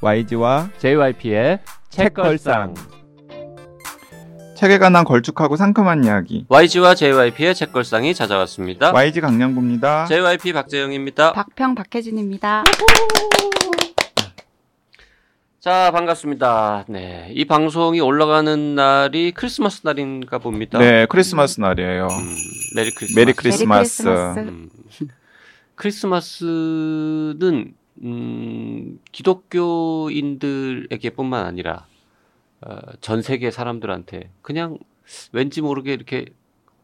YG와 JYP의 책걸상. 책에 관한 걸쭉하고 상큼한 이야기. YG와 JYP의 책걸상이 찾아왔습니다. YG 강양구입니다. JYP 박재영입니다. 박평 박혜진입니다. 자, 반갑습니다. 네. 이 방송이 올라가는 날이 크리스마스 날인가 봅니다. 네, 크리스마스 날이에요. 음, Merry Christmas. Merry Christmas. Merry Christmas. 음. 크리스마스는 음, 기독교인들에게뿐만 아니라 어, 전 세계 사람들한테 그냥 왠지 모르게 이렇게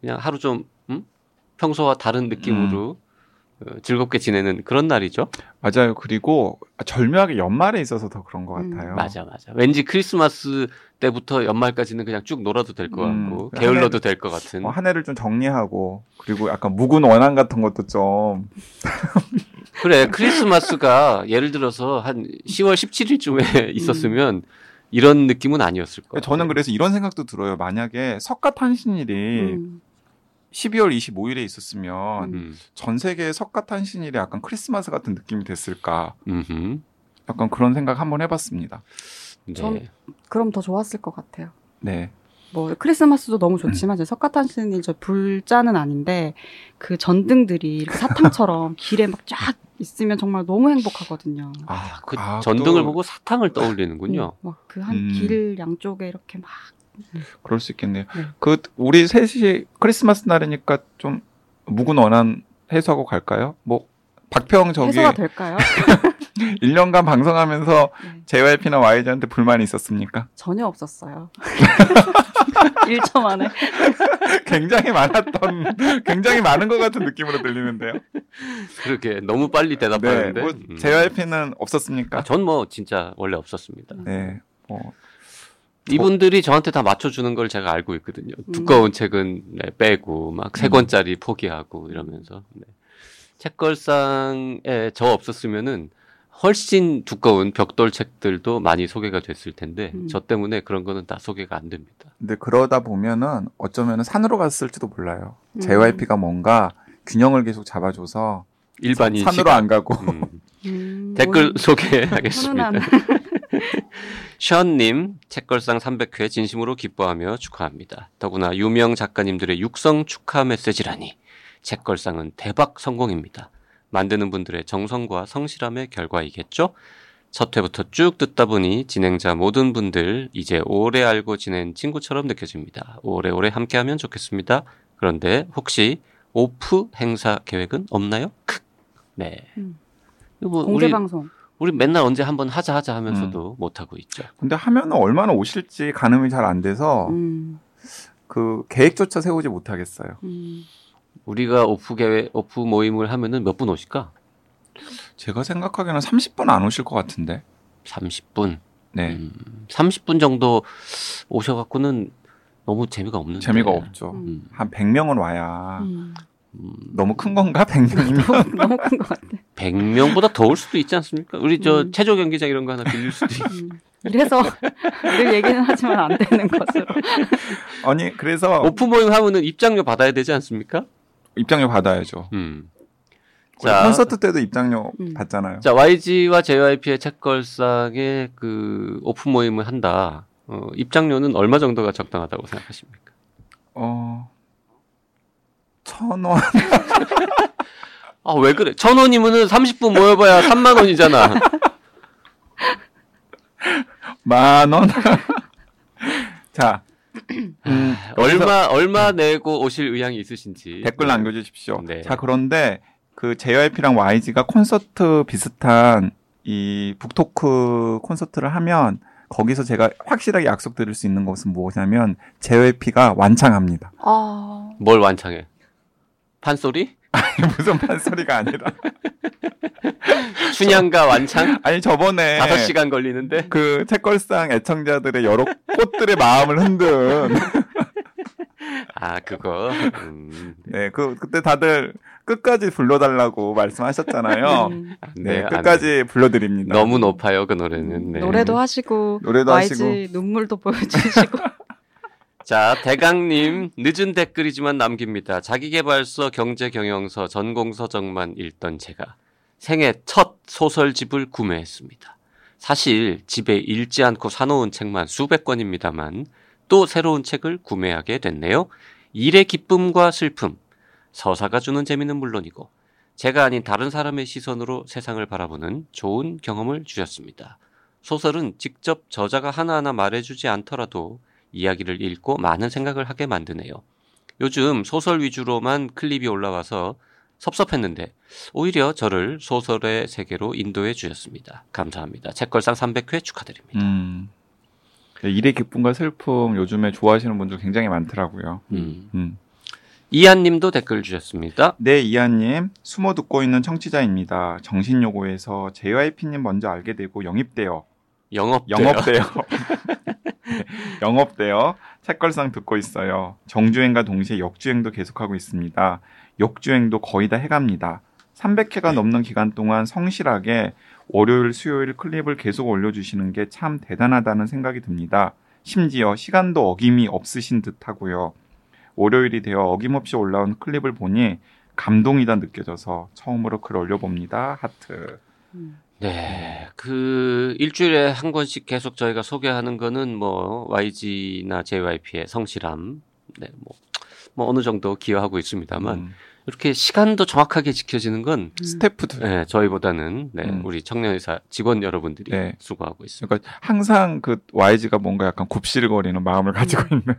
그냥 하루 좀 음? 평소와 다른 느낌으로 어, 즐겁게 지내는 그런 날이죠. 맞아요. 그리고 절묘하게 연말에 있어서 더 그런 것 음, 같아요. 맞아, 맞아. 왠지 크리스마스 때부터 연말까지는 그냥 쭉 놀아도 될것 음, 같고 한 게을러도 해- 될것 같은. 어, 한 해를 좀 정리하고 그리고 약간 묵은 원한 같은 것도 좀 그래 크리스마스가 예를 들어서 한 10월 17일쯤에 있었으면 이런 느낌은 아니었을 거예요. 저는 그래서 이런 생각도 들어요. 만약에 석가탄신일이 음. 12월 25일에 있었으면 음, 전 세계 석가탄신일이 약간 크리스마스 같은 느낌이 됐을까? 음흠. 약간 그런 생각 한번 해봤습니다. 네. 전- 그럼 더 좋았을 것 같아요. 네. 뭐 크리스마스도 너무 좋지만 제 석가탄신일 저 불자는 아닌데 그 전등들이 사탕처럼 길에 막 쫙 있으면 정말 너무 행복하거든요. 아, 그 아, 전등을 또- 보고 사탕을 떠올리는군요. 막그한 음. 길 양쪽에 이렇게 막 그럴 수 있겠네요. 네. 그 우리 셋이 크리스마스 날이니까 좀 묵은 원한 해소하고 갈까요? 뭐 박평 저기 해소가 될까요? 1년간 방송하면서 네. JYP나 YG한테 불만이 있었습니까? 전혀 없었어요. 1초 만에. 굉장히 많았던 굉장히 많은 것 같은 느낌으로 들리는데요. 그렇게 너무 빨리 네. 대답하는데. 뭐 음. JYP는 없었습니까? 아, 전뭐 진짜 원래 없었습니다. 네. 뭐 이분들이 저한테 다 맞춰주는 걸 제가 알고 있거든요. 음. 두꺼운 책은 네, 빼고 막세 음. 권짜리 포기하고 이러면서 네. 책걸상에 저 없었으면은 훨씬 두꺼운 벽돌 책들도 많이 소개가 됐을 텐데 음. 저 때문에 그런 거는 다 소개가 안 됩니다. 근데 그러다 보면은 어쩌면은 산으로 갔을지도 몰라요. 음. JYP가 뭔가 균형을 계속 잡아줘서 일반인 산으로 시각. 안 가고 음. 음, 댓글 뭐, 소개하겠습니다. 션님, 책걸상 300회 진심으로 기뻐하며 축하합니다. 더구나 유명 작가님들의 육성 축하 메시지라니. 책걸상은 대박 성공입니다. 만드는 분들의 정성과 성실함의 결과이겠죠? 첫 회부터 쭉 듣다 보니 진행자 모든 분들 이제 오래 알고 지낸 친구처럼 느껴집니다. 오래오래 함께하면 좋겠습니다. 그런데 혹시 오프 행사 계획은 없나요? 크. 네. 음. 뭐 공개 우리 방송. 우리 맨날 언제 한번 하자 하자 하면서도 못 하고 있죠. 근데 하면은 얼마나 오실지 가늠이 잘 안 돼서 음, 그 계획조차 세우지 못하겠어요. 음. 우리가 오프 계획 오프 모임을 하면은 몇 분 오실까? 제가 생각하기에는 30분 안 오실 것 같은데. 30분. 네. 음, 30분 정도 오셔갖고는 너무 재미가 없는데. 재미가 없죠. 음. 음, 한 100명은 와야 음. 음, 너무 큰 건가? 100명이면? 너무 큰 것 같아. 100명보다 더 올 수도 있지 않습니까? 우리 저 음. 체조 경기장 이런 거 하나 빌릴 수도 있고. 음. 그래서 늘 얘기는 하지만 안 되는 것으로. 아니 그래서 오프 모임 하면은 입장료 받아야 되지 않습니까? 입장료 받아야죠. 음. 자. 콘서트 때도 입장료 음. 받잖아요. 자, YG와 JYP의 책걸상에 그 오프 모임을 한다. 어, 입장료는 얼마 정도가 적당하다고 생각하십니까? 어, 천 원. 아, 왜 그래? 천 원이면은 30분 모여봐야 3만 원이잖아. 만 원. 자, 음, 얼마, 얼마 내고 오실 의향이 있으신지. 댓글 남겨주십시오. 네. 자, 그런데 그 JYP랑 YG가 콘서트 비슷한 이 북토크 콘서트를 하면 거기서 제가 확실하게 약속드릴 수 있는 것은 무엇이냐면 JYP가 완창합니다. 아, 뭘 완창해? 판소리? 무슨 판소리가 아니라. 춘향가 완창? 아니 저번에 5시간 걸리는데? 그 책걸상 애청자들의 여러 꽃들의 마음을 흔든 아, 그거. 음, 네, 그 그때 다들 끝까지 불러달라고 말씀하셨잖아요. 음. 안 네, 돼요, 안 끝까지 불러드립니다. 너무 높아요, 그 노래는. 네. 노래도 하시고 노래도 YG 하시고. 눈물도 보여주시고 자, 대강님, 늦은 댓글이지만 남깁니다. 자기개발서, 경제경영서, 전공서적만 읽던 제가 생애 첫 소설집을 구매했습니다. 사실 집에 읽지 않고 사놓은 책만 수백 권입니다만 또 새로운 책을 구매하게 됐네요. 일의 기쁨과 슬픔, 서사가 주는 재미는 물론이고 제가 아닌 다른 사람의 시선으로 세상을 바라보는 좋은 경험을 주셨습니다. 소설은 직접 저자가 하나하나 말해주지 않더라도 이야기를 읽고 많은 생각을 하게 만드네요. 요즘 소설 위주로만 클립이 올라와서 섭섭했는데 오히려 저를 소설의 세계로 인도해 주셨습니다. 감사합니다. 책걸상 300회 축하드립니다. 음. 네, 일의 기쁨과 슬픔 요즘에 좋아하시는 분들 굉장히 많더라고요. 음. 음. 이한님도 댓글 주셨습니다. 네, 이한님 숨어 듣고 있는 청취자입니다. 정신요고에서 JYP님 먼저 알게 되고 영입되어 영업 영업되어 네, 영업되어 책걸상 듣고 있어요. 정주행과 동시에 역주행도 계속하고 있습니다. 역주행도 거의 다 해갑니다. 300회가 넘는 기간 동안 성실하게 월요일, 수요일 클립을 계속 올려주시는 게 참 대단하다는 생각이 듭니다. 심지어 시간도 어김이 없으신 듯 하고요. 월요일이 되어 어김없이 올라온 클립을 보니 감동이다 느껴져서 처음으로 글 올려봅니다. 하트. 음. 네, 그 일주일에 한 권씩 계속 저희가 소개하는 거는 뭐 YG나 JYP의 성실함, 네, 뭐, 뭐 어느 정도 기여하고 있습니다만 음, 이렇게 시간도 정확하게 지켜지는 건 스태프들. 네, 저희보다는 네, 음. 우리 청년회사 직원 여러분들이 네. 수고하고 있습니다. 그러니까 항상 그 YG가 뭔가 약간 굽실거리는 마음을 가지고 있는.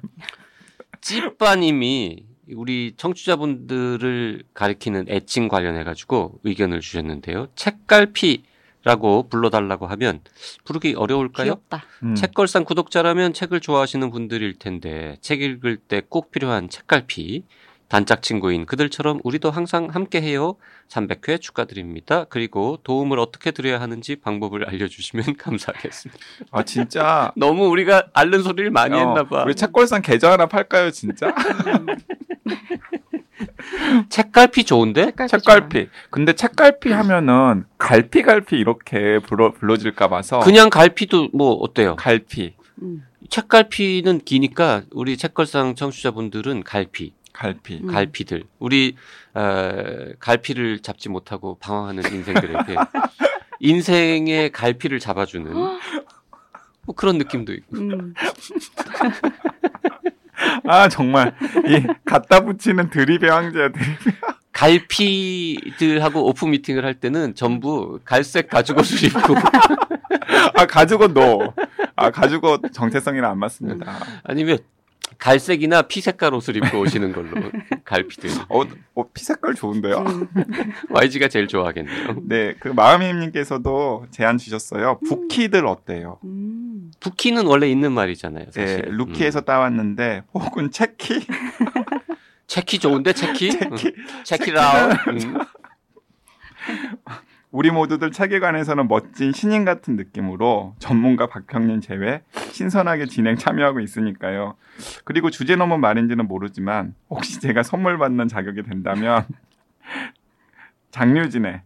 찌빠님이 우리 청취자분들을 가리키는 애칭 관련해 가지고 의견을 주셨는데요. 책갈피 라고 불러달라고 하면 부르기 어려울까요? 귀엽다. 음. 책걸상 구독자라면 책을 좋아하시는 분들일 텐데 책 읽을 때 꼭 필요한 책갈피 단짝 친구인 그들처럼 우리도 항상 함께해요. 300회 축하드립니다. 그리고 도움을 어떻게 드려야 하는지 방법을 알려주시면 감사하겠습니다. 아 진짜. 너무 우리가 앓는 소리를 많이 어, 했나 봐. 우리 책걸상 계좌 하나 팔까요, 진짜? 책갈피 좋은데? 책갈피. 책갈피. 근데 책갈피 하면은 갈피 갈피 이렇게 불러 불러질까 봐서 그냥 갈피도 뭐 어때요? 갈피, 음. 책갈피는 기니까 우리 책걸상 청취자분들은 갈피, 갈피. 음. 갈피들. 우리 어, 갈피를 잡지 못하고 방황하는 인생들에게 인생의 갈피를 잡아주는 뭐 그런 느낌도 있고. 음. 아 정말 이 갖다 붙이는 드립의 황제야 드립. 갈피들하고 오픈 미팅을 할 때는 전부 갈색 가죽 옷을 입고 아 가죽옷 no. 아 가죽옷 정체성이랑 안 맞습니다. 아니면 갈색이나 피색깔 옷을 입고 오시는 걸로 갈피들. 어, 어, 피 색깔 좋은데요. 음. YG가 제일 좋아하겠네요. 네, 그 마음님께서도 제안 주셨어요. 부키들 어때요? 음. 부키는 원래 있는 말이잖아요. 네, 사실. 루키에서 따왔는데 혹은 체키, 체키 좋은데 체키? 체키. 체키라운. 우리 모두들 책에 관해서는 멋진 신인 같은 느낌으로 전문가 박형님 제외 신선하게 진행 참여하고 있으니까요. 그리고 주제 넘은 말인지는 모르지만 혹시 제가 선물 받는 자격이 된다면 장류진의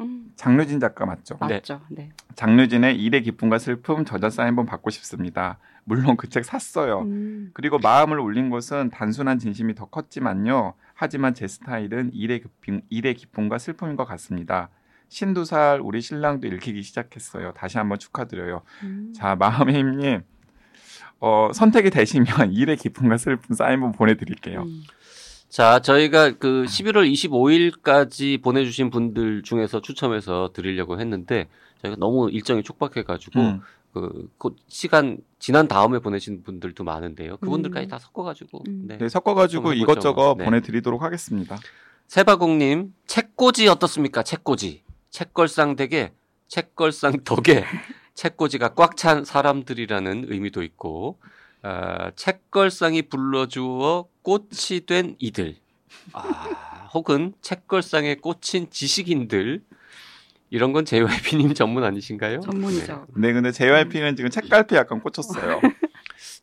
음. 장류진 작가 맞죠? 네. 맞죠. 네. 장류진의 일의 기쁨과 슬픔 저자 사인 본 받고 싶습니다. 물론 그 책 샀어요. 음. 그리고 마음을 울린 것은 단순한 진심이 더 컸지만요. 하지만 제 스타일은 일의, 기쁨, 일의 기쁨과 슬픔인 것 같습니다. 신두살 우리 신랑도 읽히기 시작했어요. 다시 한번 축하드려요. 음. 자, 마음의 힘님. 어, 선택이 되시면 일의 기쁨과 슬픔 사인본 보내드릴게요. 음. 자, 저희가 그 11월 25일까지 보내주신 분들 중에서 추첨해서 드리려고 했는데 저희가 너무 일정이 촉박해가지고 음. 그, 그 시간 지난 다음에 보내신 분들도 많은데요. 그분들까지 음. 다 섞어가지고 음. 네. 네, 섞어가지고 좀 이것저것 네. 보내드리도록 하겠습니다. 세바공님 책꽂이 어떻습니까? 책꽂이 책걸상 덕에 책걸상 덕에 책꽂이가 꽉 찬 사람들이라는 의미도 있고 아, 책걸상이 불러주어 꽃이 된 이들 아, 혹은 책걸상에 꽂힌 지식인들 이런 건 JYP님 전문 아니신가요? 전문이죠. 네, 근데 JYP는 지금 책갈피 약간 꽂혔어요.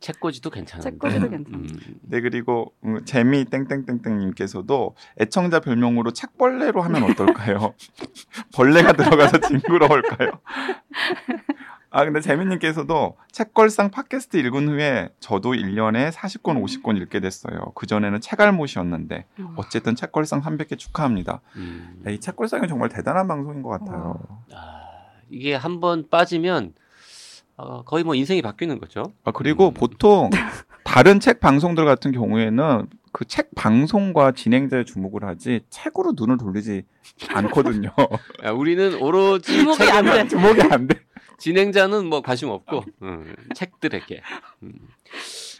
네. 책꽂이도 괜찮은데. 책꽂이도 괜찮아. 음, 네, 그리고 음, 재미 땡땡땡땡님께서도 애청자 별명으로 책벌레로 하면 어떨까요? 벌레가 들어가서 징그러울까요? 아, 근데 재미님께서도 책걸상 팟캐스트 읽은 후에 저도 1년에 40권, 50권 읽게 됐어요. 그 전에는 책알못이었는데 어. 어쨌든 책걸상 300개 축하합니다. 음. 네, 이 책걸상이 정말 대단한 방송인 것 같아요. 아, 이게 한 번 빠지면 어, 거의 뭐 인생이 바뀌는 거죠. 아, 그리고 음. 보통 다른 책 방송들 같은 경우에는 그 책 방송과 진행자의 주목을 하지 책으로 눈을 돌리지 않거든요. 야, 우리는 오로지 주목이 안 책에만 돼. 주목이 안 돼. 진행자는 뭐 관심 없고 음, 책들에게. 음.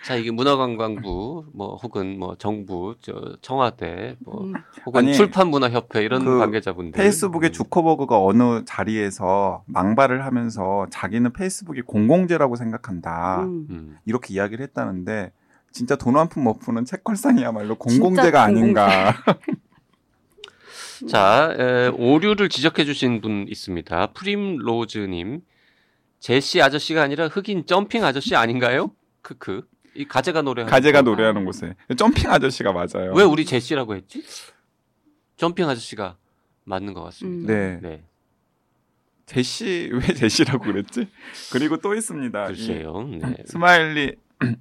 자 이게 문화관광부 뭐 혹은 뭐 정부 저 청와대 뭐 음. 혹은 아니, 출판문화협회 이런 그 관계자분들 페이스북에 음. 주커버그가 어느 자리에서 망발을 하면서 자기는 페이스북이 공공재라고 생각한다. 음. 음. 이렇게 이야기를 했다는데 진짜 돈 한 푼 못 푸는 책걸상이야말로 공공재가 아닌가. 자, 에, 오류를 지적해 주신 분 있습니다. 프림로즈님. 제시 아저씨가 아니라 흑인 점핑 아저씨 아닌가요? 크크. 이 가재가 노래하는 가재가 거. 노래하는 곳에 점핑 아저씨가 맞아요. 왜 우리 제시라고 했지? 점핑 아저씨가 맞는 것 같습니다. 네. 네. 제시 왜 제시라고 그랬지? 그리고 또 있습니다. 글쎄요. 이 네. Smiley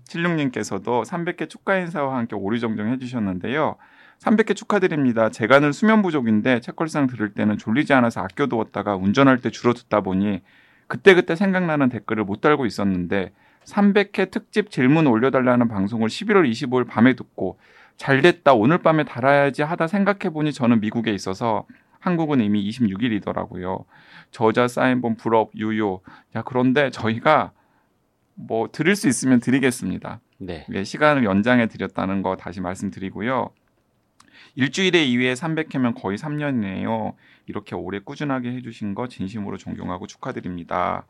76님께서도 300개 축하 인사와 함께 오류 정정 해 주셨는데요. 300개 축하드립니다. 제가 늘 수면 부족인데 책걸상 들을 때는 졸리지 않아서 아껴두었다가 운전할 때 주로 듣다 보니 그때그때 생각나는 댓글을 못 달고 있었는데 300회 특집 질문 올려달라는 방송을 11월 25일 밤에 듣고 잘 됐다 오늘 밤에 달아야지 하다 생각해 보니 저는 미국에 있어서 한국은 이미 26일이더라고요. 저자 사인본 불업 유효. 야 그런데 저희가 뭐 드릴 수 있으면 드리겠습니다. 네. 예, 시간을 연장해 드렸다는 거 다시 말씀드리고요. 일주일에 2회 300회면 거의 3년이네요. 이렇게 오래 꾸준하게 해주신 거 진심으로 존경하고 축하드립니다.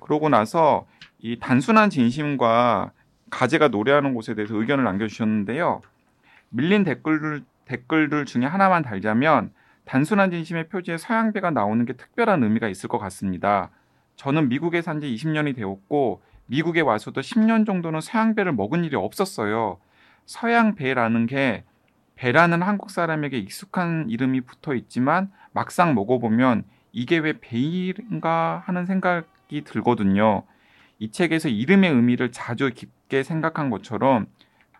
그러고 나서 이 단순한 진심과 가재가 노래하는 곳에 대해서 의견을 남겨주셨는데요. 밀린 댓글들, 댓글들 중에 하나만 달자면 단순한 진심의 표지에 서양배가 나오는 게 특별한 의미가 있을 것 같습니다. 저는 미국에 산 지 20년이 되었고 미국에 와서도 10년 정도는 서양배를 먹은 일이 없었어요. 서양배라는 게 배라는 한국 사람에게 익숙한 이름이 붙어 있지만 막상 먹어보면 이게 왜 배인가 하는 생각이 들거든요. 이 책에서 이름의 의미를 자주 깊게 생각한 것처럼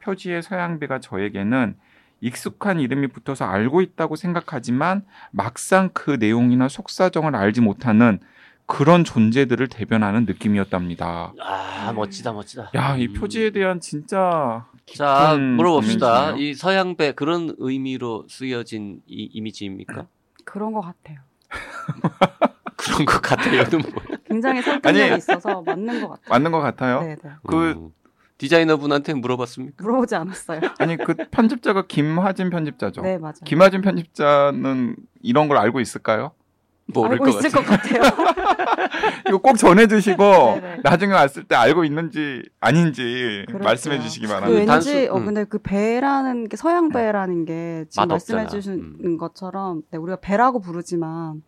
표지의 서양배가 저에게는 익숙한 이름이 붙어서 알고 있다고 생각하지만 막상 그 내용이나 속사정을 알지 못하는 그런 존재들을 대변하는 느낌이었답니다. 아, 멋지다, 멋지다. 야, 이 음. 표지에 대한 진짜 자, 깊은 물어봅시다. 이 서양배 그런 의미로 쓰여진 이 이미지입니까? 그런 것 같아요. 그런 것 같아요는 뭐야? 굉장히 설득력이 아니, 있어서 맞는 것 같아요. 맞는 것 같아요. 네, 네. 그 음. 디자이너분한테 물어봤습니까? 물어보지 않았어요. 아니 그 편집자가 김하진 편집자죠. 네, 맞아요. 김하진 편집자는 이런 걸 알고 있을까요? 모를 알고 것 있을 같아요. 것 같아요. 이거 꼭 전해주시고 네네. 나중에 왔을 때 알고 있는지 아닌지 그렇죠. 말씀해 주시기 그 바랍니다. 왠지 단순- 어 음. 근데 그 배라는 게 서양 배라는 게 지금 맛없잖아. 말씀해 주시는 음. 것처럼 네, 우리가 배라고 부르지만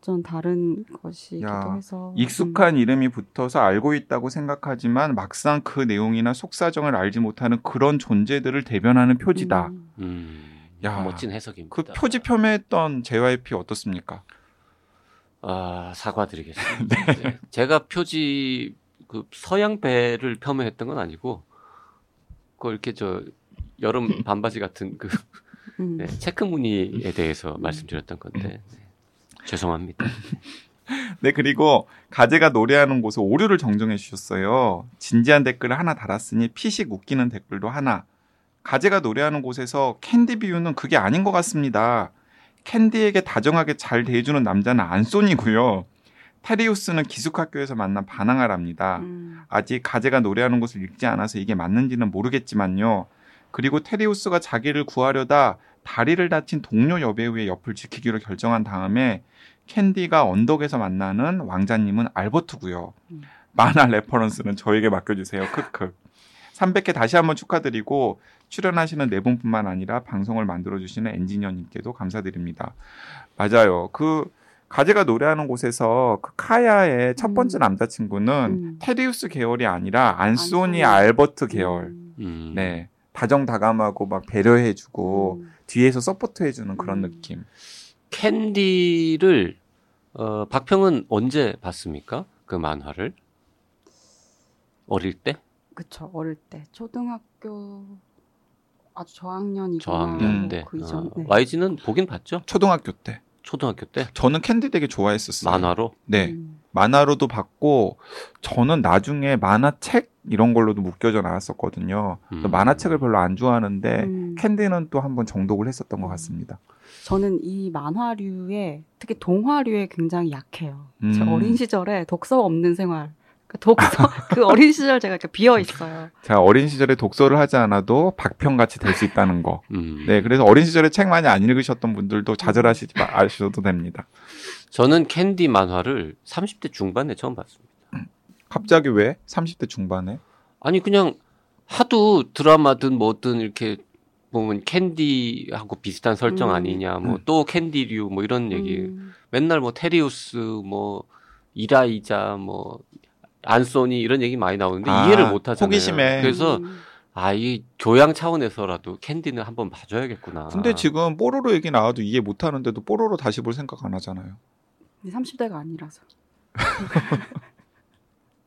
좀 다른 것이기도 야, 해서 익숙한 이름이 붙어서 알고 있다고 생각하지만 막상 그 내용이나 속사정을 알지 못하는 그런 존재들을 대변하는 표지다. 음. 음. 야, 멋진 해석입니다. 그 표지 폄훼했던 JYP 어떻습니까? 아, 사과드리겠습니다. 네. 제가 표지 그 서양 배를 폄훼했던 건 아니고 그 이렇게 저 여름 반바지 같은 그 음. 네, 체크 무늬에 대해서 말씀드렸던 건데 네. 죄송합니다. 네, 그리고 가재가 노래하는 곳에 오류를 정정해 주셨어요. 진지한 댓글을 하나 달았으니 피식 웃기는 댓글도 하나. 가재가 노래하는 곳에서 캔디 비유는 그게 아닌 것 같습니다. 캔디에게 다정하게 잘 대해주는 남자는 안손이고요. 테리우스는 기숙학교에서 만난 반항아랍니다. 음. 아직 가재가 노래하는 곳을 읽지 않아서 이게 맞는지는 모르겠지만요. 그리고 테리우스가 자기를 구하려다 다리를 다친 동료 여배우의 옆을 지키기로 결정한 다음에 캔디가 언덕에서 만나는 왕자님은 알버트고요. 음. 만화 reference는 저에게 맡겨주세요. 크크. 300회 다시 한번 축하드리고 출연하시는 네 분뿐만 아니라 방송을 만들어주시는 엔지니어님께도 감사드립니다. 맞아요. 그 가재가 노래하는 곳에서 그 카야의 첫 번째 음. 남자친구는 음. 테리우스 계열이 아니라 안소니. 알버트 계열. 음. 음. 네. 다정다감하고 막 배려해주고 음. 뒤에서 support 해주는 그런 음. 느낌. 캔디를 어, 박평은 언제 봤습니까? 그 만화를 어릴 때? 그쵸 어릴 때 초등학교 아주 저학년이거나 저학년 음. 때. 그 이전 어, 네. YG는 보긴 봤죠. 초등학교 때. 초등학교 때 저는 캔디 되게 좋아했었어요. 만화로. 네. 음. 만화로도 봤고 저는 나중에 만화책 이런 걸로도 묶여져 나왔었거든요. 음. 만화책을 별로 안 좋아하는데 음. 캔디는 또 한번 정독을 했었던 것 같습니다. 저는 이 만화류에 특히 동화류에 굉장히 약해요. 제 음. 어린 시절에 독서 없는 생활. 그 독서 그 어린 시절 제가 이렇게 비어 있어요. 제가 어린 시절에 독서를 하지 않아도 박평같이 될 수 있다는 거. 음. 네, 그래서 어린 시절에 책 많이 안 읽으셨던 분들도 좌절하시지 마셔도 됩니다. 저는 캔디 만화를 30대 중반에 처음 봤습니다. 갑자기 왜 30대 중반에? 아니 그냥 하도 드라마든 뭐든 이렇게 보면 캔디하고 비슷한 설정 음. 아니냐, 뭐 음. 또 캔디류 뭐 이런 얘기. 음. 맨날 뭐 테리우스, 뭐 이라이자, 뭐 안소니 이런 얘기 많이 나오는데 아, 이해를 못 하잖아요. 호기심에. 그래서 음. 아, 이 교양 차원에서라도 캔디는 한번 봐줘야겠구나. 근데 지금 뽀로로 얘기 나와도 이해 못 하는데도 뽀로로 다시 볼 생각 안 하잖아요. 30대가 아니라서.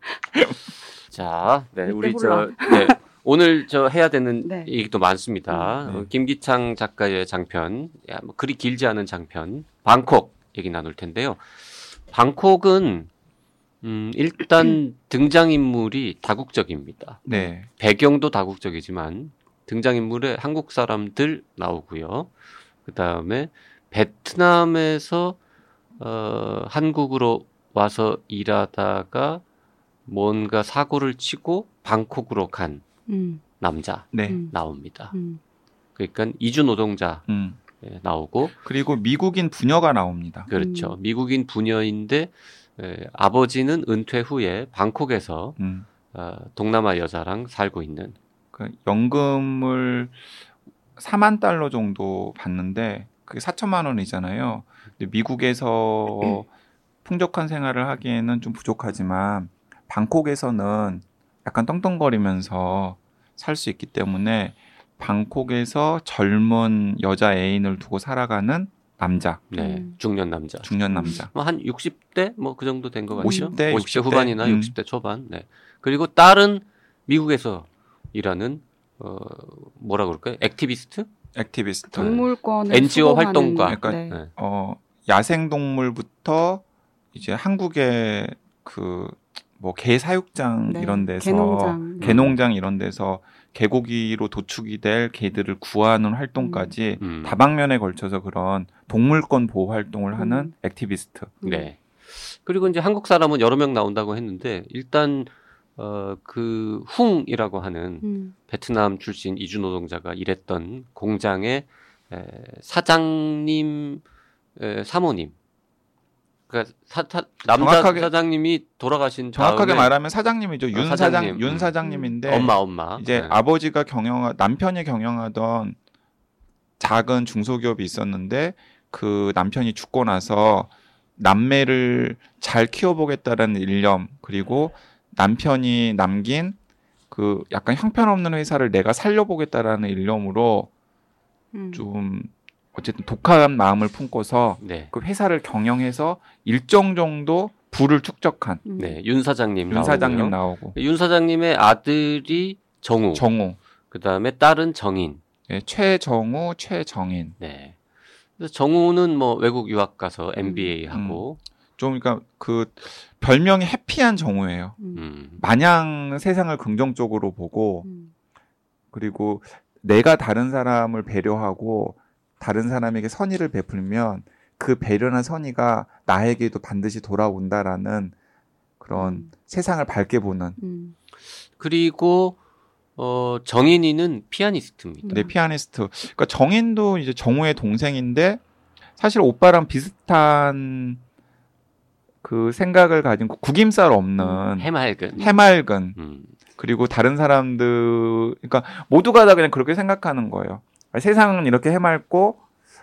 자, 네, 우리. 저 네, 오늘 저 해야 되는 네. 얘기도 많습니다. 음, 네. 어, 김기창 작가의 장편, 야, 뭐 그리 길지 않은 장편, 방콕 얘기 나눌 텐데요. 방콕은 음, 일단 등장인물이 다국적입니다. 네. 배경도 다국적이지만 등장인물에 한국 사람들 나오고요. 그 다음에 베트남에서 어, 한국으로 와서 일하다가 뭔가 사고를 치고 방콕으로 간 음. 남자 네. 음. 나옵니다. 음. 그러니까 이주 노동자 음. 예, 나오고 그리고 미국인 부녀가 나옵니다. 그렇죠. 음. 미국인 부녀인데 예, 아버지는 은퇴 후에 방콕에서 음. 어, 동남아 여자랑 살고 있는 그 연금을 4만 달러 정도 받는데 그게 4천만 원이잖아요. 근데 미국에서 풍족한 생활을 하기에는 좀 부족하지만 방콕에서는 약간 떵떵거리면서 살 수 있기 때문에 방콕에서 젊은 여자 애인을 두고 살아가는 남자, 네, 음. 중년 남자. 중년 남자. 뭐 한 60대 뭐 그 정도 된 것 같죠. 50대, 50대 60대. 후반이나 음. 60대 초반. 네. 그리고 딸은 미국에서 일하는 어 뭐라 그럴까요? activist? activist. 동물권을 NGO 수호하는- 활동가. 약간 네. 네. 어, 야생 동물부터 이제 한국의 그 뭐 개 사육장 네. 이런 데서 개농장. 개농장 이런 데서 개고기로 도축이 될 개들을 구하는 활동까지 음. 다방면에 걸쳐서 그런 동물권 보호 활동을 하는 음. activist. 네. 그리고 이제 한국 사람은 여러 명 나온다고 했는데 일단 어그 훅이라고 하는 음. 베트남 출신 이주 노동자가 일했던 공장의 에, 사장님 에, 사모님 그러니까 사, 사- 남자 정확하게- 사장님이 돌아가신 정확하게 다음에 말하면 사장님이죠. 윤 어, 사장 사장님. 윤 음. 사장님인데 엄마 엄마 이제 네. 아버지가 경영 남편이 경영하던 작은 중소기업이 있었는데 그 남편이 죽고 나서 남매를 잘 키워보겠다라는 일념 그리고 남편이 남긴 그 약간 형편없는 회사를 내가 살려보겠다라는 일념으로 음. 좀 어쨌든 독한 마음을 품고서 네. 그 회사를 경영해서 일정 정도 부를 축적한 음. 네, 윤 사장님 윤 사장님. 나오고 윤 사장님의 아들이 정우, 정우, 그다음에 딸은 정인. 예, 최정우, 최정인. 네. 그래서 정우는 뭐 외국 유학 가서 음. MBA 하고, 좀 그러니까 그 별명이 해피한 정우예요. 음. 음. 마냥 세상을 긍정적으로 보고 음. 그리고 내가 다른 사람을 배려하고 다른 사람에게 선의를 베풀면 그 배려나 선의가 나에게도 반드시 돌아온다라는 그런 음. 세상을 밝게 보는 음. 그리고 어 정인이는 피아니스트입니다. 내 피아니스트. 그러니까 정인도 이제 정우의 동생인데 사실 오빠랑 비슷한 그 생각을 가진 구김살 없는 해맑은. 해맑은 음. 그리고 다른 사람들 그러니까 모두가 다 그냥 그렇게 생각하는 거예요. 세상은 이렇게 해맑고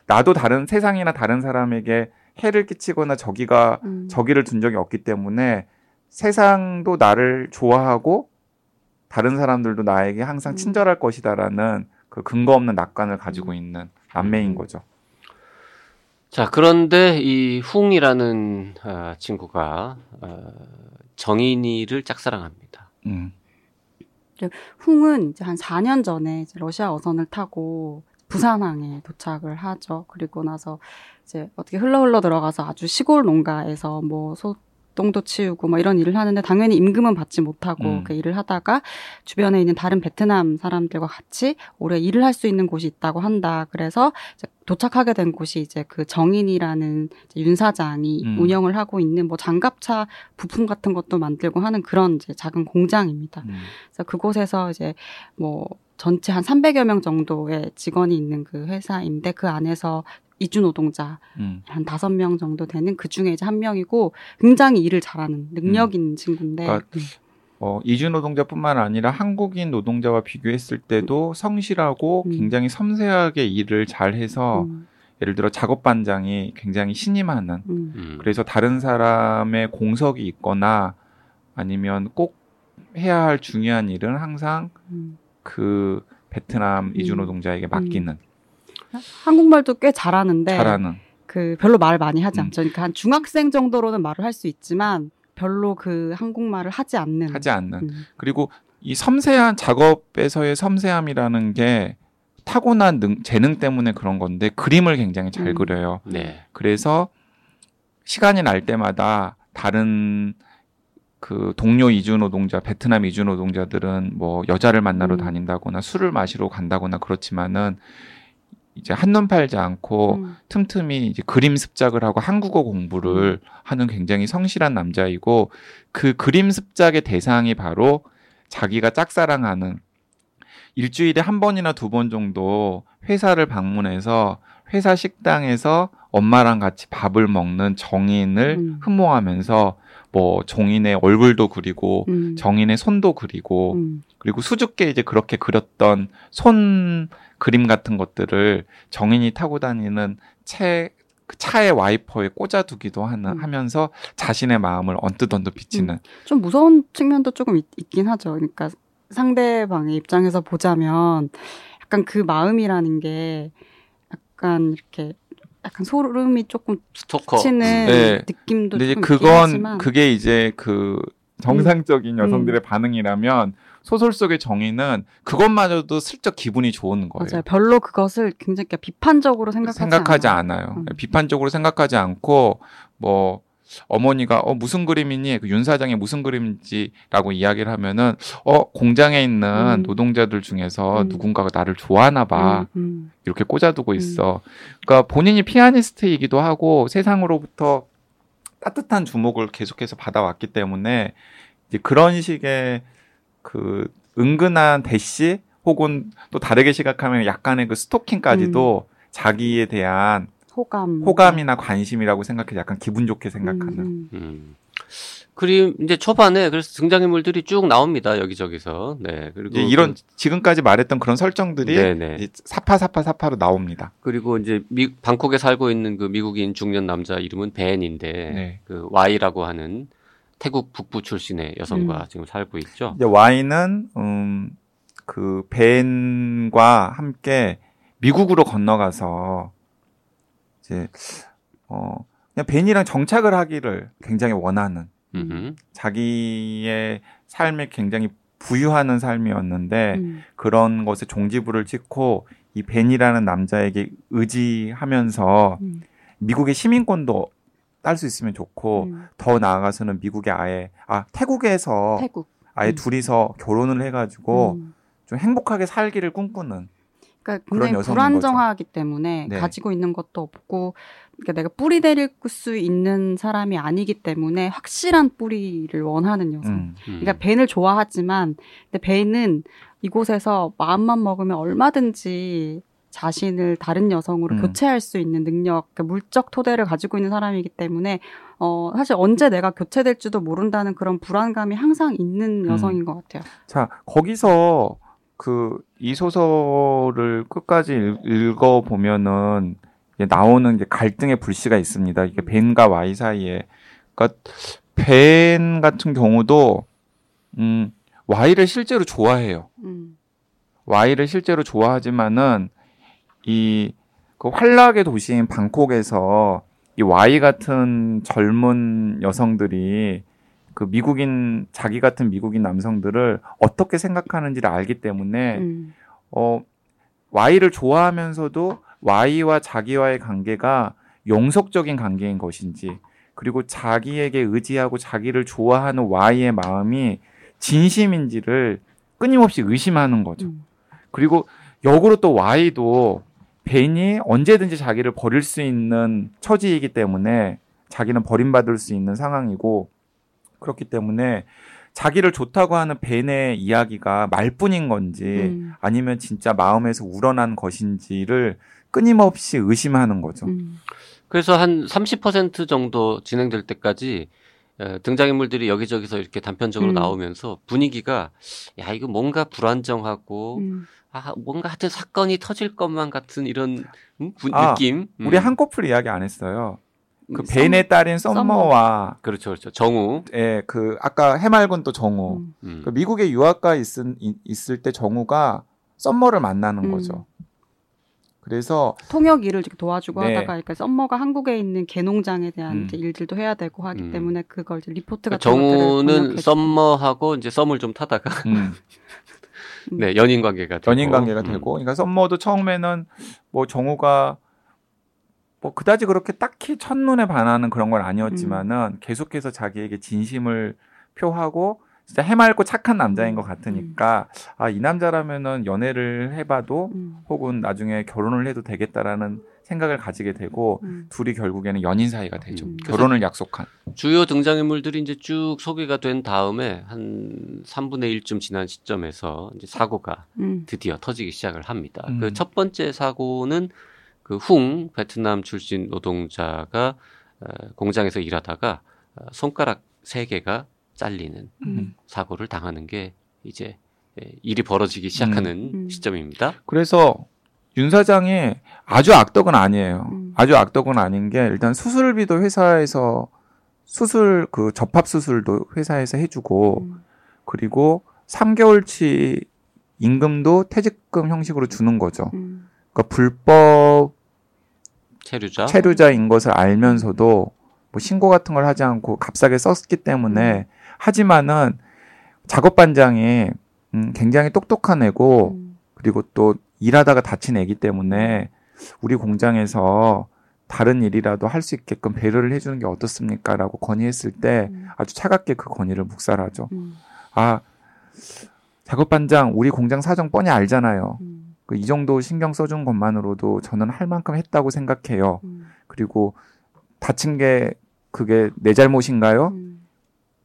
나도 다른 세상이나 다른 사람에게 해를 끼치거나 저기가 음. 저기를 둔 적이 없기 때문에 세상도 나를 좋아하고 다른 사람들도 나에게 항상 음. 친절할 것이다라는 그 근거 없는 낙관을 가지고 음. 있는 남매인 음. 거죠. 자, 그런데 이 훅이라는 어, 친구가 어, 정인이를 짝사랑합니다. 음. 흥은 이제 한 4년 전에 이제 러시아 어선을 타고 부산항에 도착을 하죠. 그리고 나서 이제 어떻게 흘러 흘러 들어가서 아주 시골 농가에서 뭐 소 똥도 치우고 뭐 이런 일을 하는데 당연히 임금은 받지 못하고 음. 그 일을 하다가 주변에 있는 다른 베트남 사람들과 같이 오래 일을 할 수 있는 곳이 있다고 한다. 그래서 이제 도착하게 된 곳이 이제 그 정인이라는 이제 윤 사장이 음. 운영을 하고 있는 뭐 장갑차 부품 같은 것도 만들고 하는 그런 이제 작은 공장입니다. 음. 그래서 그곳에서 이제 뭐 전체 한 300여 명 정도의 직원이 있는 그 회사인데 그 안에서 이주 노동자 음. 한 다섯 명 정도 되는 그 중에 이제 한 명이고 굉장히 일을 잘하는 능력 있는 친구인데 그러니까 음. 어, 이주 노동자뿐만 아니라 한국인 노동자와 비교했을 때도 성실하고 음. 굉장히 섬세하게 일을 잘해서 음, 예를 들어 작업 반장이 굉장히 신임하는 음, 음. 그래서 다른 사람의 공석이 있거나 아니면 꼭 해야 할 중요한 일은 항상 음. 그 베트남 이주 음. 노동자에게 맡기는 한국말도 꽤 잘하는데 잘하는 그 별로 말 많이 하지 음. 않죠. 그러니까 한 중학생 정도로는 말을 할 수 있지만 별로 그 한국말을 하지 않는. 하지 않는 음. 그리고 이 섬세한 작업에서의 섬세함이라는 게 타고난 능, 재능 때문에 그런 건데 그림을 굉장히 잘 음. 그려요. 네. 그래서 시간이 날 때마다 다른 그 동료 이주 노동자, 베트남 이주 노동자들은 뭐 여자를 만나러 음. 다닌다거나 술을 마시러 간다거나 그렇지만은 이제 한눈 팔지 않고 음. 틈틈이 이제 그림 습작을 하고 한국어 공부를 하는 굉장히 성실한 남자이고 그 그림 습작의 대상이 바로 자기가 짝사랑하는 일주일에 한 번이나 두 번 정도 회사를 방문해서 회사 식당에서 엄마랑 같이 밥을 먹는 정인을 음. 흠모하면서 뭐 정인의 얼굴도 그리고 음. 정인의 손도 그리고 음. 그리고 수줍게 이제 그렇게 그렸던 손 그림 같은 것들을 정인이 타고 다니는 채, 그 차의 와이퍼에 꽂아두기도 하는, 음. 하면서 자신의 마음을 언뜻 언뜻 비치는. 좀 무서운 측면도 조금 있, 긴 하죠. 그러니까 상대방의 입장에서 보자면 약간 그 마음이라는 게 약간 이렇게 약간 소름이 조금 스토커. 치는 네. 느낌도 근데 이제 좀 있긴 그건, 하지만 그게 이제 그 정상적인 음. 여성들의 반응이라면 소설 속의 정의는 그것마저도 슬쩍 기분이 좋은 거예요. 맞아요. 별로 그것을 굉장히 그러니까 비판적으로 생각하지, 생각하지 않아요. 않아요. 음. 비판적으로 생각하지 않고 뭐 어머니가 어 무슨 그림이니 그 윤 사장이 무슨 그림인지라고 이야기를 하면은 어 공장에 있는 음. 노동자들 중에서 음. 누군가가 나를 좋아하나 봐 음, 음. 이렇게 꽂아두고 있어. 그러니까 본인이 피아니스트이기도 하고 세상으로부터 따뜻한 주목을 계속해서 받아왔기 때문에 이제 그런 식의 그 은근한 대시 혹은 또 다르게 시각하면 약간의 그 스토킹까지도 자기에 대한 호감. 호감이나 관심이라고 생각해서 약간 기분 좋게 생각하는. 음, 음. 음. 그림 이제 초반에 그래서 등장인물들이 쭉 나옵니다 여기저기서. 네. 그리고 이제 이런 지금까지 말했던 그런 설정들이 그, 네네. 사파 사파 사파로 나옵니다. 그리고 이제 미, 방콕에 살고 있는 그 미국인 중년 남자 이름은 벤인데 네. 그 Y라고 하는 태국 북부 출신의 여성과 음. 지금 살고 있죠. 이제 Y는 음, 그 벤과 함께 미국으로 건너가서 이제 어 그냥 벤이랑 정착을 하기를 굉장히 원하는 음흠. 자기의 삶에 굉장히 부유하는 삶이었는데 음. 그런 것에 종지부를 찍고 이 벤이라는 남자에게 의지하면서 음. 미국의 시민권도 딸 수 있으면 좋고 음. 더 나아가서는 미국에 아예 아 태국에서 태국. 아예 음. 둘이서 결혼을 해가지고 음. 좀 행복하게 살기를 꿈꾸는 그러니까 그런 굉장히 불안정하기 때문에 네. 가지고 있는 것도 없고 그러니까 내가 뿌리 내릴 수 있는 사람이 아니기 때문에 확실한 뿌리를 원하는 여성. 음. 음. 그러니까 벤을 좋아하지만 근데 벤은 이곳에서 마음만 먹으면 얼마든지 자신을 다른 여성으로 음. 교체할 수 있는 능력, 그러니까 물적 토대를 가지고 있는 사람이기 때문에 어 사실 언제 내가 교체될지도 모른다는 그런 불안감이 항상 있는 음. 여성인 것 같아요. 자 거기서 그 이 소설을 끝까지 읽어 보면은 나오는 이제 갈등의 불씨가 있습니다. 이게 벤과 와이 사이에 그러니까 벤 같은 경우도 음 와이를 실제로 좋아해요. 음. 와이를 실제로 좋아하지만은 이 그 환락의 도시인 방콕에서 이 와이 같은 젊은 여성들이 그 미국인 자기 같은 미국인 남성들을 어떻게 생각하는지를 알기 때문에 음. 어 Y를 좋아하면서도 Y와 자기와의 관계가 용속적인 관계인 것인지 그리고 자기에게 의지하고 자기를 좋아하는 Y의 마음이 진심인지를 끊임없이 의심하는 거죠. 음. 그리고 역으로 또 Y도 벤이 언제든지 자기를 버릴 수 있는 처지이기 때문에 자기는 버림받을 수 있는 상황이고 그렇기 때문에 자기를 좋다고 하는 벤의 이야기가 말뿐인 건지 음. 아니면 진짜 마음에서 우러난 것인지를 끊임없이 의심하는 거죠. 음. 그래서 한 30% 정도 진행될 때까지 에, 등장인물들이 여기저기서 이렇게 단편적으로 음. 나오면서 분위기가 야 이거 뭔가 불안정하고 음. 아 뭔가 하여튼 사건이 터질 것만 같은 이런 음, 분- 아, 느낌. 음. 우리 한꺼풀 이야기 안 했어요. 그 음, 벤의 딸인 썸머와 그렇죠, 그렇죠. 정우. 예, 그 아까 해맑은 또 정우. 음. 음. 그 미국에 유학가 있은, 이- 있을 때 정우가 썸머를 만나는 음. 거죠. 그래서 통역 일을 이렇게 도와주고 네. 하다가 그러니까 썸머가 한국에 있는 개농장에 대한 음. 이제 일들도 해야 되고 하기 음. 때문에 그걸 이제 리포트 같은 정우는 것들을 번역해주고. 썸머하고 이제 썸을 좀 타다가 음, 네 연인 관계가 되고. 연인 관계가 음. 되고, 그러니까 썸머도 처음에는 뭐 정우가 뭐 그다지 그렇게 딱히 첫눈에 반하는 그런 건 아니었지만은 계속해서 자기에게 진심을 표하고 진짜 해맑고 착한 남자인 것 같으니까 아이 남자라면은 연애를 해봐도 음. 혹은 나중에 결혼을 해도 되겠다라는 생각을 가지게 되고 음. 둘이 결국에는 연인 사이가 되죠. 음. 결혼을 약속한. 주요 등장인물들이 이제 쭉 소개가 된 다음에 한 3분의 1쯤 지난 시점에서 이제 사고가 음. 드디어 터지기 시작을 합니다. 음. 그첫 번째 사고는 그훈 베트남 출신 노동자가 어, 공장에서 일하다가 어, 손가락 세 개가 잘리는 음. 사고를 당하는 게 이제 예, 일이 벌어지기 시작하는 음. 시점입니다. 그래서 윤 사장이 아주 악덕은 아니에요. 음. 아주 악덕은 아닌 게 일단 수술비도 회사에서 수술 그 접합 수술도 회사에서 해주고 음. 그리고 3개월치 임금도 퇴직금 형식으로 주는 거죠. 음. 그러니까 불법 체류자. 체류자인 것을 알면서도 뭐 신고 같은 걸 하지 않고 값싸게 썼기 때문에 하지만은 작업 반장이 음, 굉장히 똑똑한 애고 음. 그리고 또 일하다가 다친 애기 때문에 우리 공장에서 다른 일이라도 할 수 있게끔 배려를 해주는 게 어떻습니까 라고 건의했을 때 음. 아주 차갑게 그 건의를 묵살하죠. 음. 아 작업 반장 우리 공장 사정 뻔히 알잖아요. 음. 그 이 정도 신경 써준 것만으로도 저는 할 만큼 했다고 생각해요. 음. 그리고 다친 게 그게 내 잘못인가요? 음.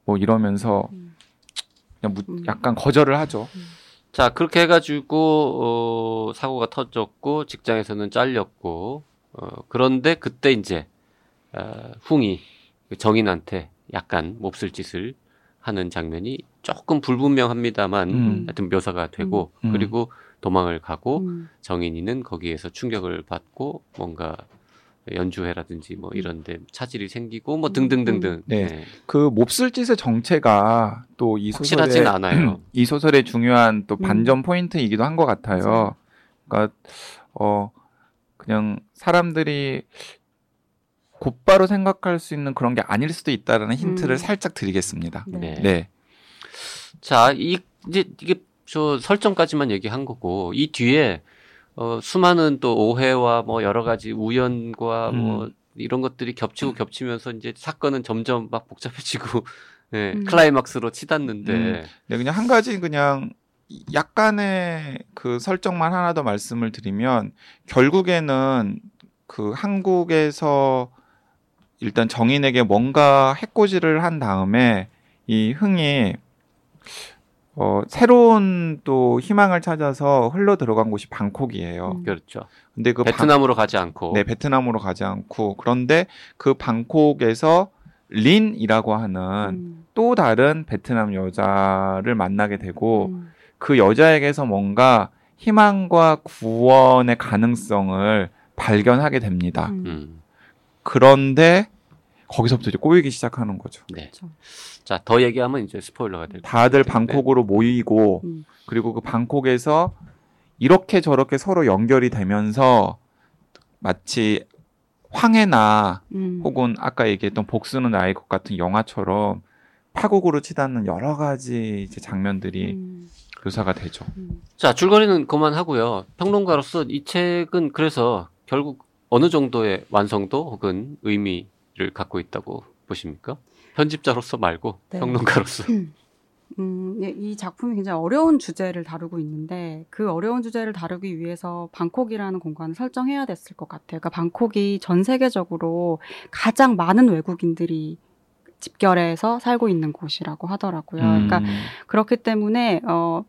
뭐 이러면서 음. 그냥 무- 음. 약간 거절을 하죠. 자, 그렇게 해가지고, 어, 사고가 터졌고, 직장에서는 잘렸고, 어, 그런데 그때 이제, 어, 흥이 그 정인한테 약간 몹쓸 짓을 하는 장면이 조금 불분명합니다만, 음. 하여튼 묘사가 되고, 음. 그리고 도망을 가고, 음. 정인이는 거기에서 충격을 받고, 뭔가 연주회라든지 뭐 이런데 차질이 생기고, 뭐 등등등등. 네. 그 몹쓸 짓의 정체가 또 이 소설의 않아요. 이 소설의 중요한 또 음. 반전 포인트이기도 한 것 같아요. 그러니까 어 그냥 사람들이 곧바로 생각할 수 있는 그런 게 아닐 수도 있다라는 힌트를 음. 살짝 드리겠습니다. 네. 네. 네. 자, 이, 이제 이게 저 설정까지만 얘기한 거고, 이 뒤에, 어, 수많은 또 오해와 뭐 여러 가지 우연과 뭐 음. 이런 것들이 겹치고 겹치면서 이제 사건은 점점 막 복잡해지고, 예, 음. 클라이막스로 치닫는데, 음. 네, 그냥 한 가지 그냥 약간의 그 설정만 하나 더 말씀을 드리면 결국에는 그 한국에서 일단 정인에게 뭔가 해코지를 한 다음에 이 흥이 어 새로운 또 희망을 찾아서 흘러 들어간 곳이 방콕이에요. 음. 그렇죠. 근데 그 방- 베트남으로 가지 않고, 네, 베트남으로 가지 않고 그런데 그 방콕에서 린이라고 하는 음. 또 다른 베트남 여자를 만나게 되고 음. 그 여자에게서 뭔가 희망과 구원의 가능성을 발견하게 됩니다. 음. 음, 그런데 거기서부터 이제 꼬이기 시작하는 거죠. 네. 그렇죠. 자, 더 얘기하면 이제 스포일러가 될 다들. 방콕으로 모이고 음. 그리고 그 방콕에서 이렇게 저렇게 서로 연결이 되면서 마치 황해나 음. 혹은 아까 얘기했던 복수는 나의 것 같은 영화처럼 파국으로 치닫는 여러 가지 이제 장면들이 음. 묘사가 되죠. 자, 줄거리는 그만하고요. 평론가로서 이 책은 그래서 결국 어느 정도의 완성도 혹은 의미 를 갖고 있다고 보십니까? 편집자로서 말고 네. 평론가로서. 음, 예, 이 작품이 굉장히 어려운 주제를 다루고 있는데 그 어려운 주제를 다루기 위해서 방콕이라는 공간을 설정해야 됐을 것 같아요. 그러니까 방콕이 전 세계적으로 가장 많은 외국인들이 집결해서 살고 있는 곳이라고 하더라고요. 그러니까 음, 그렇기 때문에 어,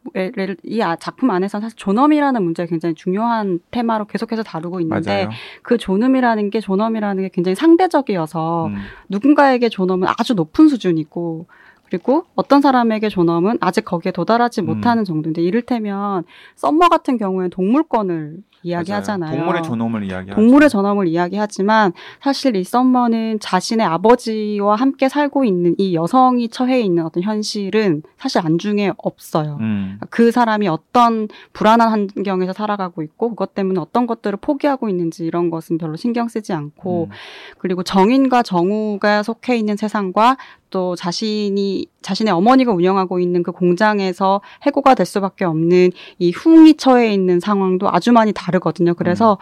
이 아- 작품 안에서 사실 존엄이라는 문제가 굉장히 중요한 테마로 계속해서 다루고 있는데 맞아요. 그 존엄이라는 게 존엄이라는 게 굉장히 상대적이어서 음, 누군가에게 존엄은 아주 높은 수준이고 그리고 어떤 사람에게 존엄은 아직 거기에 도달하지 음. 못하는 정도인데 이를테면 썸머 같은 경우에는 동물권을 이야기하잖아요. 맞아요. 동물의 존엄을 이야기하죠. 동물의 전함을 이야기하지만 사실 이 썸머는 자신의 아버지와 함께 살고 있는 이 여성이 처해 있는 어떤 현실은 사실 안중에 없어요. 음, 그 사람이 어떤 불안한 환경에서 살아가고 있고 그것 때문에 어떤 것들을 포기하고 있는지 이런 것은 별로 신경 쓰지 않고 음, 그리고 정인과 정우가 속해 있는 세상과 또 자신이 자신의 어머니가 운영하고 있는 그 공장에서 해고가 될 수밖에 없는 이 흉이 처해 있는 상황도 아주 많이 다 르거든요. 그래서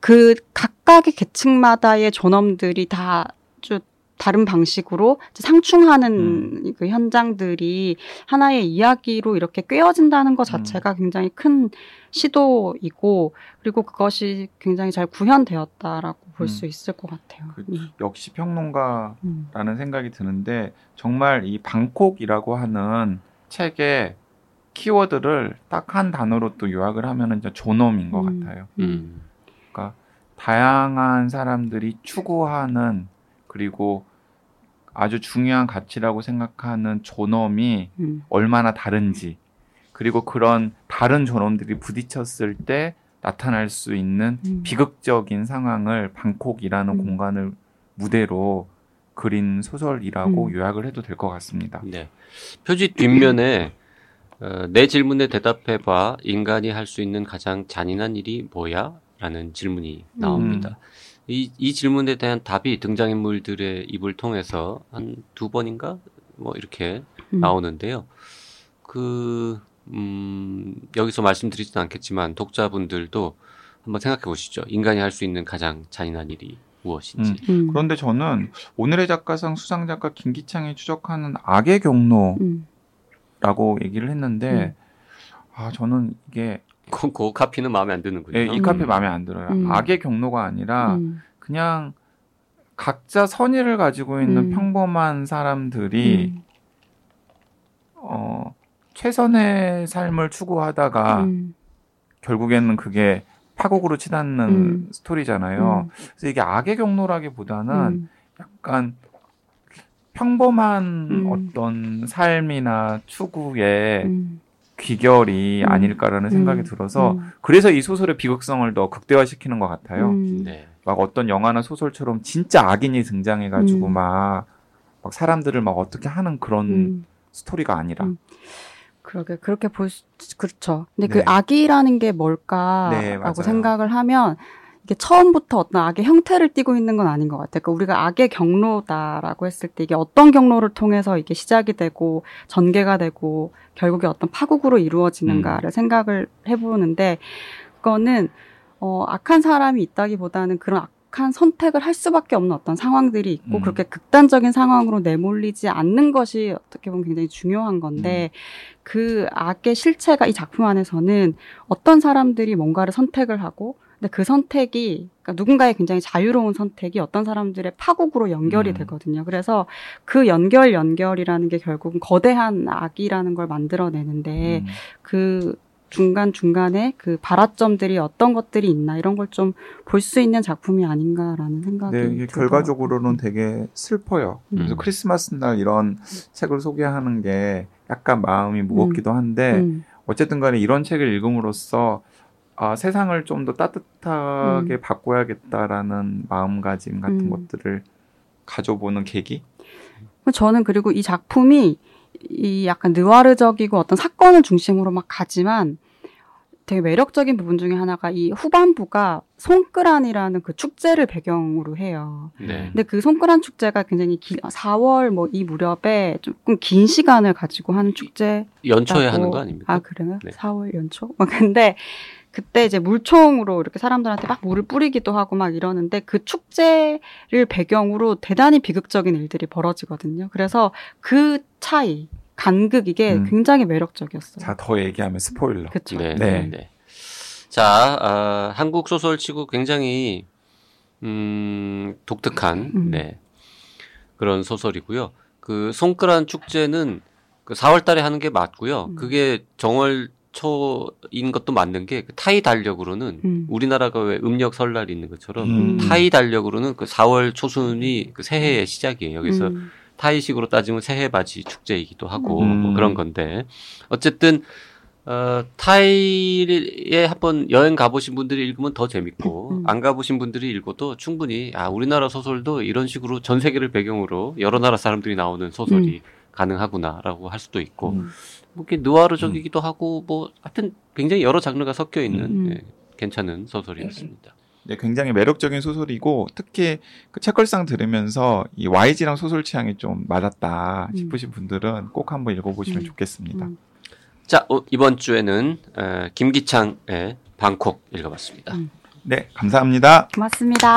그 각각의 계층마다의 존엄들이 다 아주 다른 방식으로 상충하는 그 현장들이 하나의 이야기로 이렇게 꿰어진다는 것 자체가 굉장히 큰 시도이고 그리고 그것이 굉장히 잘 구현되었다라고 볼수 음. 있을 것 같아요. 그- 음. 역시 평론가 음. 라는 생각이 드는데 정말 이 방콕이라고 하는 책의 키워드를 딱 한 단어로 또 요약을 하면은 이제 존엄인 것 음. 같아요. 음. 그러니까 다양한 사람들이 추구하는 그리고 아주 중요한 가치라고 생각하는 존엄이 음. 얼마나 다른지 그리고 그런 다른 존엄들이 부딪혔을 때 나타날 수 있는 음. 비극적인 상황을 방콕이라는 음. 공간을 무대로 그린 소설이라고 음. 요약을 해도 될 것 같습니다. 네. 표지 뒷면에 어, 내 질문에 대답해봐. 인간이 할 수 있는 가장 잔인한 일이 뭐야? 라는 질문이 나옵니다. 이, 이 질문에 대한 답이 등장인물들의 입을 통해서 한 두 번인가? 뭐 이렇게 음. 나오는데요. 그, 음, 여기서 말씀드리지는 않겠지만 독자분들도 한번 생각해 보시죠. 인간이 할 수 있는 가장 잔인한 일이 무엇인지. 음. 그런데 저는 오늘의 작가상 수상작가 김기창이 추적하는 악의 경로 라고 음. 얘기를 했는데 아 저는 이게 그, 그 카피는 마음에 안 드는군요. 예, 이 음. 카페 마음에 안 들어요. 음. 악의 경로가 아니라 음. 그냥 각자 선의를 가지고 있는 음. 평범한 사람들이 음. 어, 최선의 삶을 추구하다가 음. 결국에는 그게 파국으로 치닫는 음. 스토리잖아요. 그래서 이게 악의 경로라기보다는 음. 약간 평범한 음. 어떤 삶이나 추구의 음. 귀결이 음. 아닐까라는 생각이 음. 들어서 음. 그래서 이 소설의 비극성을 더 극대화시키는 것 같아요. 음. 네. 막 어떤 영화나 소설처럼 진짜 악인이 등장해가지고 음. 막, 막 사람들을 막 어떻게 하는 그런 음. 스토리가 아니라. 음. 그러게 그렇게 볼 수, 그렇죠. 근데 네. 그 악이라는 게 뭘까라고 네. 생각을 하면 이게 처음부터 어떤 악의 형태를 띠고 있는 건 아닌 것 같아요. 그러니까 우리가 악의 경로다라고 했을 때 이게 어떤 경로를 통해서 이게 시작이 되고 전개가 되고 결국에 어떤 파국으로 이루어지는가를 생각을 해보는데 그거는 어, 악한 사람이 있다기보다는 그런 악한 선택을 할 수밖에 없는 어떤 상황들이 있고 음. 그렇게 극단적인 상황으로 내몰리지 않는 것이 어떻게 보면 굉장히 중요한 건데 그 악의 실체가 이 작품 안에서는 어떤 사람들이 뭔가를 선택을 하고 근데 그 선택이 그러니까 누군가의 굉장히 자유로운 선택이 어떤 사람들의 파국으로 연결이 음. 되거든요. 그래서 그 연결 연결이라는 게 결국은 거대한 악이라는 걸 만들어내는데 음. 그 중간 중간에 그 발화점들이 어떤 것들이 있나 이런 걸 좀 볼 수 있는 작품이 아닌가라는 생각이 네, 이게. 결과적으로는 되게 슬퍼요. 그래서 음. 크리스마스 날 이런 책을 소개하는 게 약간 마음이 무겁기도 한데 음, 어쨌든 간에 이런 책을 읽음으로써 아, 세상을 좀 더 따뜻하게 바꿔야겠다라는 마음가짐 같은 음. 것들을 가져보는 계기? 저는 그리고 이 작품이 이 약간 느와르적이고 어떤 사건을 중심으로 막 가지만 되게 매력적인 부분 중에 하나가 이 후반부가 송끄란이라는 그 축제를 배경으로 해요. 네. 근데 그 송끄란 축제가 굉장히 길, 4월 뭐 이 무렵에 조금 긴 시간을 가지고 하는 축제. 연초에 하는 거 아닙니까? 아, 그래요? 네. 4월 연초? 막 근데 그때 이제 물총으로 이렇게 사람들한테 막 물을 뿌리기도 하고 막 이러는데 그 축제를 배경으로 대단히 비극적인 일들이 벌어지거든요. 그래서 그 차이, 간극 이게 음. 굉장히 매력적이었어요. 자, 더 얘기하면 스포일러. 그쵸. 네, 네. 네. 네. 자, 아, 한국 소설 치고 굉장히 음, 독특한 음. 네. 그런 소설이고요. 그 송크란 축제는 그 4월 달에 하는 게 맞고요. 음. 그게 정월 초인 것도 맞는 게그 타이 달력으로는 음. 우리나라가 왜 음력 설날이 있는 것처럼 음. 타이 달력으로는 그 4월 초순이 그 새해의 시작이에요. 그래서 음. 타이식으로 따지면 새해 맞이 축제이기도 하고 음. 뭐 그런 건데 어쨌든 어, 타이에 한번 여행 가보신 분들이 읽으면 더 재밌고 음. 안 가보신 분들이 읽어도 충분히 아 우리나라 소설도 이런 식으로 전 세계를 배경으로 여러 나라 사람들이 나오는 소설이 가능하구나라고 할 수도 있고 음. 뭐 이렇게 느와르적이기도 하고 뭐 하여튼 굉장히 여러 장르가 섞여 있는 음. 예, 괜찮은 소설이었습니다. 네, 굉장히 매력적인 소설이고 특히 그 책걸상 들으면서 이 YG랑 소설 취향이 좀 맞았다 음. 싶으신 분들은 꼭 한번 읽어보시면 음. 좋겠습니다. 음. 자 어, 이번 주에는 에, 김기창의 방콕 읽어봤습니다. 음. 네, 감사합니다. 고맙습니다.